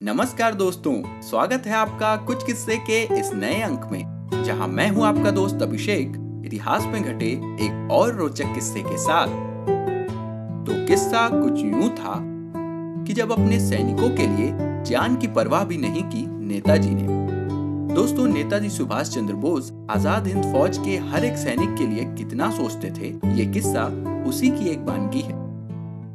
नमस्कार दोस्तों, स्वागत है आपका कुछ किस्से के इस नए अंक में, जहाँ मैं हूँ आपका दोस्त अभिषेक, इतिहास में घटे एक और रोचक किस्से के साथ। तो किस्सा कुछ यूँ था कि जब अपने सैनिकों के लिए जान की परवाह भी नहीं की नेताजी ने। दोस्तों, नेताजी सुभाष चंद्र बोस आज़ाद हिंद फौज के हर एक सैनिक के लिए कितना सोचते थे, ये किस्सा उसी की एक वानगी है।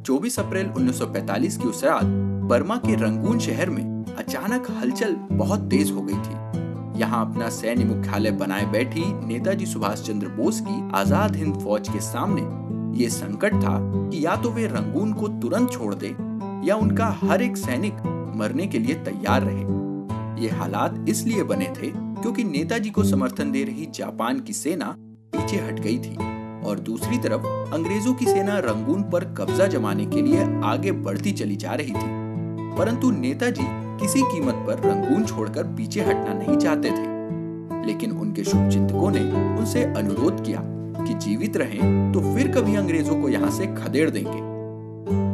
24 अप्रैल 1945 की उस रात बर्मा के रंगून शहर में अचानक हलचल बहुत तेज हो गई थी। यहाँ अपना सैन्य मुख्यालय बनाए बैठी नेताजी सुभाष चंद्र बोस की आज़ाद हिंद फौज के सामने ये संकट था कि या तो वे रंगून को तुरंत छोड़ दे, या उनका हर एक सैनिक मरने के लिए तैयार रहे। ये हालात इसलिए बने थे क्योंकि नेताजी को समर्थन दे रही जापान की सेना पीछे हट गई थी। और दूसरी तरफ़, अंग्रेज़ों की सेना रंगून पर कब्जा जमाने के लिए आगे बढ़ती चली जा रही थी। परंतु नेताजी किसी कीमत पर रंगून छोड़कर पीछे हटना नहीं चाहते थे। लेकिन उनके शुभ चिंतकों ने उनसे अनुरोध किया कि जीवित रहें तो फिर कभी अंग्रेज़ों को यहाँ से खदेड़ देंगे।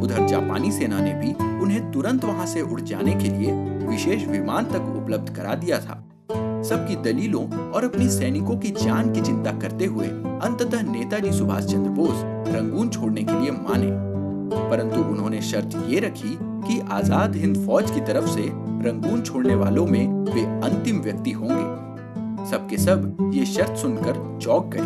उधर जापानी सेना ने भी उन्हें तुरंत वहाँ से उड़ जाने के लिए विशेष विमान तक उपलब्ध करा दिया था। सबकी दलीलों और अपनी सैनिकों की जान की चिंता करते हुए अंततः नेताजी सुभाष चंद्र बोस रंगून छोड़ने के लिए माने। परंतु उन्होंने शर्त ये रखी कि आज़ाद हिंद फौज की तरफ़ से रंगून छोड़ने वालों में वे अंतिम व्यक्ति होंगे। सबके सब ये शर्त सुनकर चौंक गए,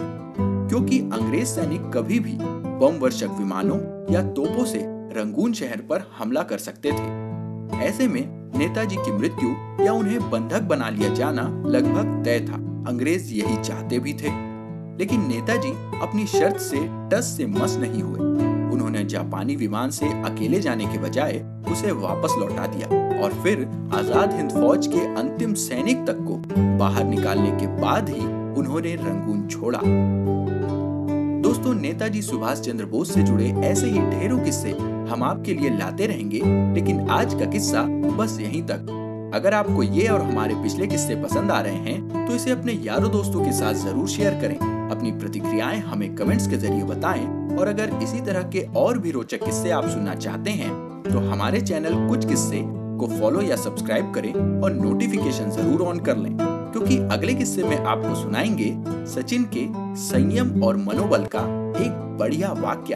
क्योंकि अंग्रेज़ सैनिक कभी भी बम वर्षक विमानों या तोपों से रंगून शहर पर हमला कर सकते थे। ऐसे में नेताजी की मृत्यु या उन्हें बंधक बना लिया जाना लगभग तय था। अंग्रेज़ यही चाहते भी थे। लेकिन नेताजी अपनी शर्त से, टस से मस नहीं हुए। उन्होंने जापानी विमान से अकेले जाने के बजाय उसे वापस लौटा दिया और फिर आज़ाद हिंद फौज के अंतिम सैनिक तक को बाहर निकालने के बाद ही उन्होंने रंगून छोड़ा। दोस्तों, नेताजी सुभाष चंद्र बोस से जुड़े ऐसे ही ढेरों किस्से हम आपके लिए लाते रहेंगे, लेकिन आज का किस्सा बस यहीं तक। अगर आपको ये और हमारे पिछले किस्से पसंद आ रहे हैं तो इसे अपने यारों दोस्तों के साथ ज़रूर शेयर करें। अपनी प्रतिक्रियाएँ हमें कमेंट्स के ज़रिए बताएँ, और अगर इसी तरह के और भी रोचक किस्से आप सुनना चाहते हैं तो हमारे चैनल कुछ किस्से को फॉलो या सब्सक्राइब करें और नोटिफिकेशन ज़रूर ऑन कर लें, क्योंकि अगले किस्से में आपको सुनाएँगे सचिन के संयम और मनोबल का एक बढ़िया वाक्य।